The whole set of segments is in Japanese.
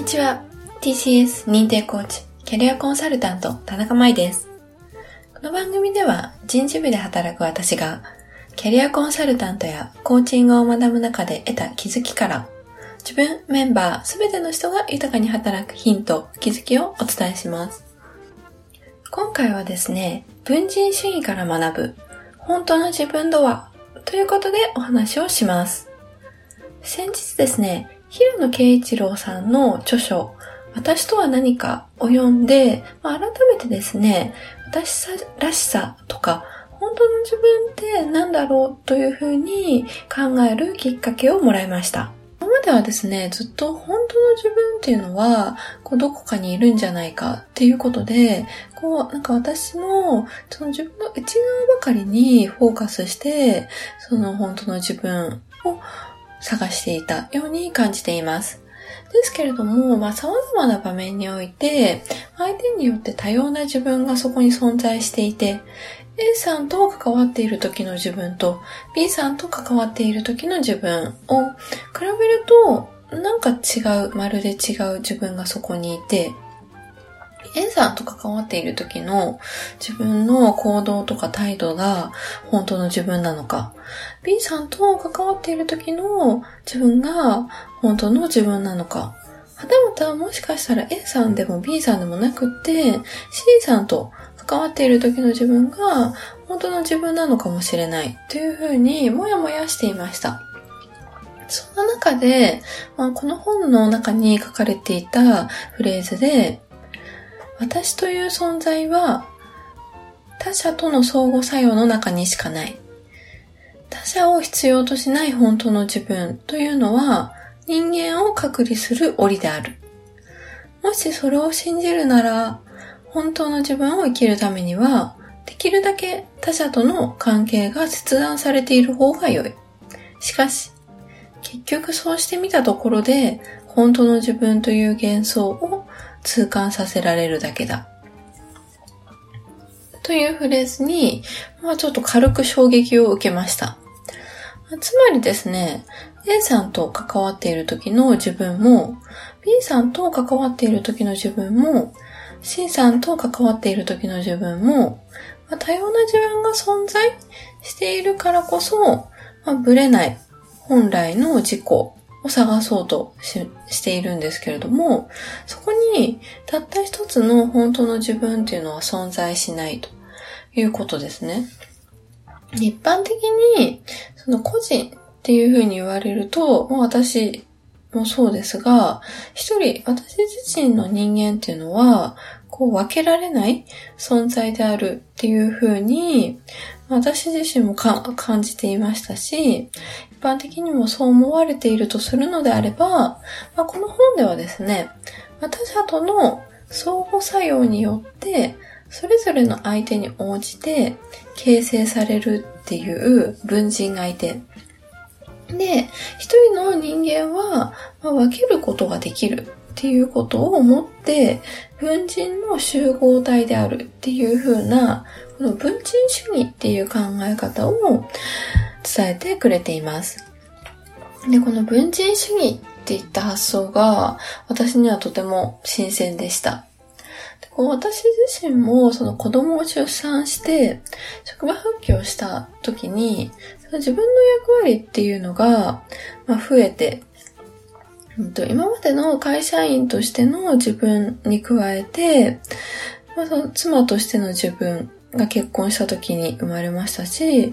にちは。TCS 認定コーチ、キャリアコンサルタント、田中舞です。この番組では人事部で働く私が、キャリアコンサルタントやコーチングを学ぶ中で得た気づきから、自分、メンバー、すべての人が豊かに働くヒント、気づきをお伝えします。今回はですね、文人主義から学ぶ、本当の自分とは、ということでお話をします。先日ですね、平野啓一郎さんの著書、私とは何かを読んで、まあ、改めてですね、私らしさとか、本当の自分って何だろうというふうに考えるきっかけをもらいました。今まではですね、ずっと本当の自分っていうのは、こうどこかにいるんじゃないかっていうことで、こうなんか私のその自分の内側ばかりにフォーカスして、その本当の自分を探していたように感じています。ですけれども、まあ、様々な場面において、相手によって多様な自分がそこに存在していて、A さんと関わっている時の自分と B さんと関わっている時の自分を比べると、なんか違う、まるで違う自分がそこにいて、A さんと関わっている時の自分の行動とか態度が本当の自分なのか、B さんと関わっている時の自分が本当の自分なのか、はたまたもしかしたら A さんでも B さんでもなくって C さんと関わっている時の自分が本当の自分なのかもしれないというふうにもやもやしていました。そんな中で、まあ、この本の中に書かれていたフレーズで、私という存在は他者との相互作用の中にしかない。他者を必要としない本当の自分というのは人間を隔離する檻である。もしそれを信じるなら、本当の自分を生きるためには、できるだけ他者との関係が切断されている方が良い。しかし、結局そうしてみたところで、本当の自分という幻想を痛感させられるだけだ。というフレーズに、まあちょっと軽く衝撃を受けました。つまりですね、A さんと関わっている時の自分も、B さんと関わっている時の自分も、C さんと関わっている時の自分も、まあ、多様な自分が存在しているからこそ、まあ、ブレない本来の自己を探そうとしているんですけれども、そこにたった一つの本当の自分っていうのは存在しないということですね。一般的に、その個人っていうふうに言われると、もう私もそうですが、一人、私自身の人間っていうのは、こう分けられない存在であるっていうふうに、私自身も感じていましたし、一般的にもそう思われているとするのであれば、まあ、この本ではですね、他者との相互作用によって、それぞれの相手に応じて形成されるっていう文人がいて、で、一人の人間は、分けることができるっていうことを思って、文人の集合体であるっていう風な、この文人主義っていう考え方を伝えてくれています。で、この文人主義っていった発想が私にはとても新鮮でした。こう私自身もその子供を出産して職場復帰をした時に自分の役割っていうのが、ま増えて、今までの会社員としての自分に加えて、まあ、その妻としての自分が結婚した時に生まれましたし、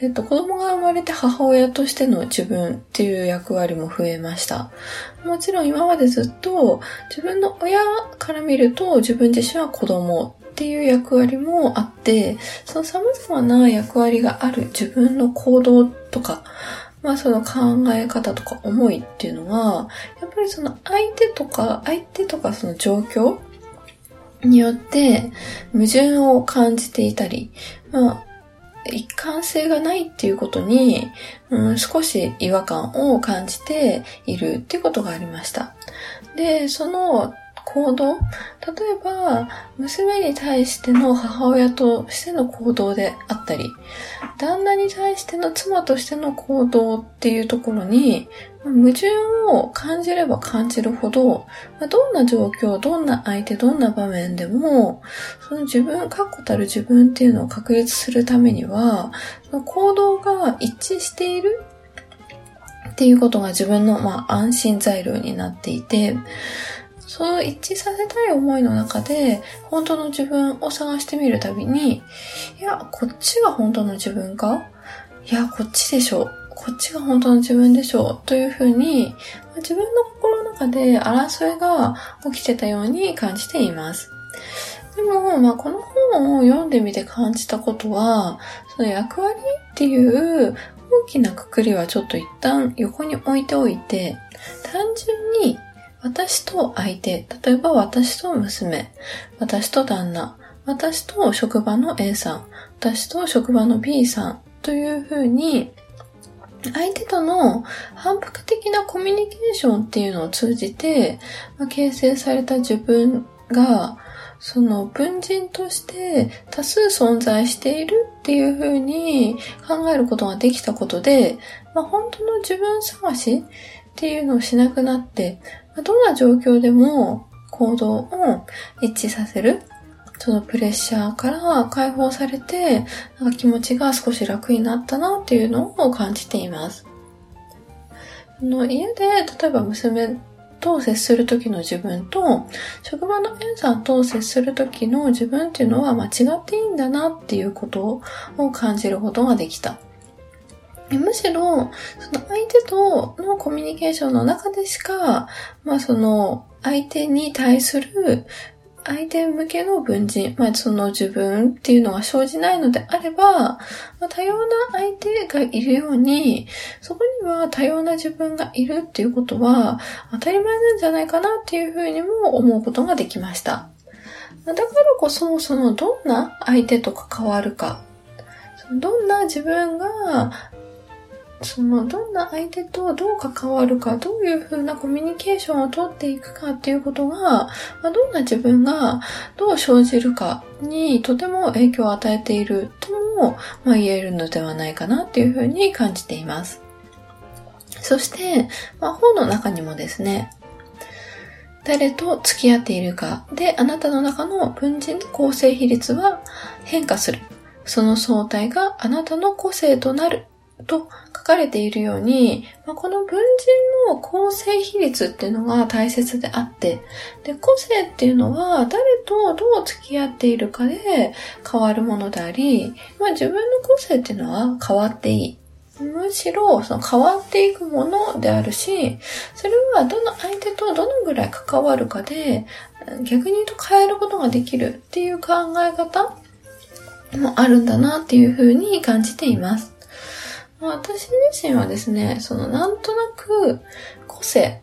えっと、子供が生まれて母親としての自分っていう役割も増えました。もちろん今までずっと自分の親から見ると自分自身は子供っていう役割もあって、その様々な役割がある自分の行動とか、まあその考え方とか思いっていうのは、やっぱりその相手とか、相手とかその状況によって矛盾を感じていたり、まあ、一貫性がないっていうことに、うん、少し違和感を感じているっていうことがありました。で、その行動？例えば、娘に対しての母親としての行動であったり、旦那に対しての妻としての行動っていうところに、矛盾を感じれば感じるほど、どんな状況、どんな相手、どんな場面でも、その自分、確固たる自分っていうのを確立するためには、その行動が一致しているっていうことが自分の、まあ、安心材料になっていて、その一致させたい思いの中で、本当の自分を探してみるたびに、いや、こっちが本当の自分か？いや、こっちでしょ。こっちが本当の自分でしょう。というふうに、自分の心の中で争いが起きてたように感じています。でも、まあ、この本を読んでみて感じたことは、その役割っていう大きなくくりはちょっと一旦横に置いておいて、単純に私と相手、例えば私と娘、私と旦那、私と職場の A さん、私と職場の B さんというふうに、相手との反復的なコミュニケーションっていうのを通じて、形成された自分が、その文人として多数存在しているっていうふうに考えることができたことで、まあ、本当の自分探しっていうのをしなくなって、どんな状況でも行動を一致させる。そのプレッシャーから解放されて、なんか気持ちが少し楽になったなっていうのを感じています。の家で、例えば娘と接する時の自分と、職場の A さんと接する時の自分っていうのは間違っていいんだなっていうことを感じることができた。むしろ、その相手とのコミュニケーションの中でしか、まあその相手に対する相手向けの文人、まあその自分っていうのが生じないのであれば、まあ、多様な相手がいるように、そこには多様な自分がいるっていうことは当たり前なんじゃないかなっていうふうにも思うことができました。だからこそ、そのどんな相手と関わるか、どんな自分がその、どんな相手とどう関わるか、どういうふうなコミュニケーションをとっていくかっていうことが、まあ、どんな自分がどう生じるかにとても影響を与えているとも、まあ、言えるのではないかなっていうふうに感じています。そして、まあ、本の中にもですね、誰と付き合っているかで、あなたの中の文人の構成比率は変化する。その相対があなたの個性となると書かれているように、まあ、この文人の構成比率っていうのが大切であって、で、個性っていうのは誰とどう付き合っているかで変わるものであり、まあ、自分の個性っていうのは変わっていい。むしろ、その変わっていくものであるし、それはどの相手とどのぐらい関わるかで、逆に言うと変えることができるっていう考え方もあるんだなっていうふうに感じています。私自身はですね、そのなんとなく個性、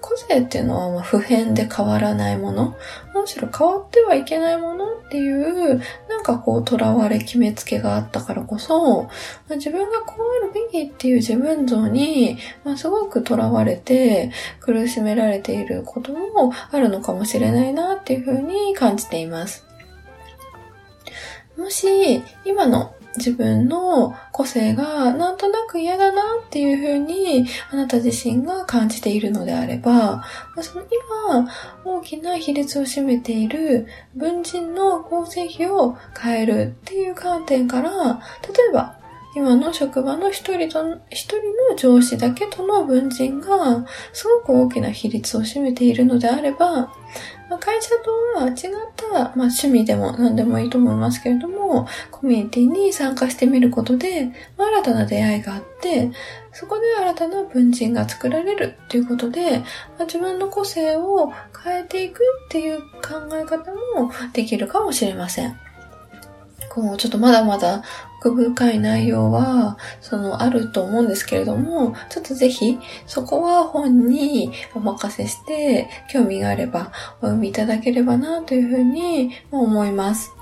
個性っていうのはま普遍で変わらないもの、むしろ変わってはいけないものっていう、なんかこう、囚われ決めつけがあったからこそ、ま、自分がこうあるべきっていう自分像に、まあ、すごく囚われて苦しめられていることもあるのかもしれないなっていうふうに感じています。もし、今の自分の個性がなんとなく嫌だなっていうふうにあなた自身が感じているのであれば、その今大きな比率を占めている文人の構成比を変えるっていう観点から、例えば今の職場の一人と、一人の上司だけとの文人がすごく大きな比率を占めているのであれば、ま、会社とは違った、まあ、趣味でも何でもいいと思いますけれども、コミュニティに参加してみることで、まあ、新たな出会いがあって、そこで新たな文人が作られるっていうことで、まあ、自分の個性を変えていくっていう考え方もできるかもしれません。こう、ちょっとまだまだ奥深い内容は、その、あると思うんですけれども、ちょっとぜひ、そこは本にお任せして、興味があればお読みいただければな、というふうに思います。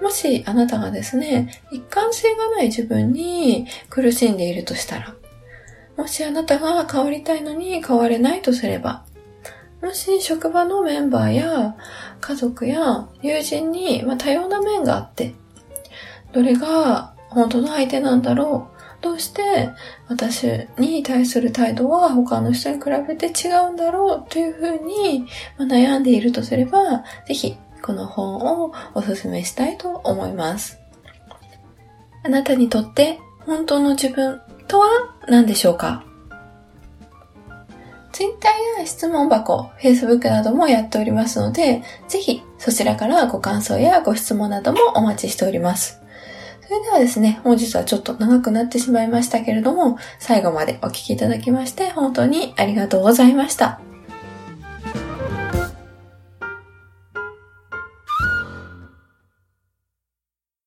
もしあなたがですね、一貫性がない自分に苦しんでいるとしたら、もしあなたが変わりたいのに変われないとすれば、もし職場のメンバーや家族や友人に、まあ、多様な面があって、どれが本当の相手なんだろうどうして私に対する態度は他の人に比べて違うんだろうというふうに悩んでいるとすれば、ぜひこの本をおすすめしたいと思います。あなたにとって本当の自分とは何でしょうか？Twitter や質問箱、Facebook などもやっておりますので、ぜひそちらからご感想やご質問などもお待ちしております。それではですね、本日はちょっと長くなってしまいましたけれども、最後までお聴きいただきまして本当にありがとうございました。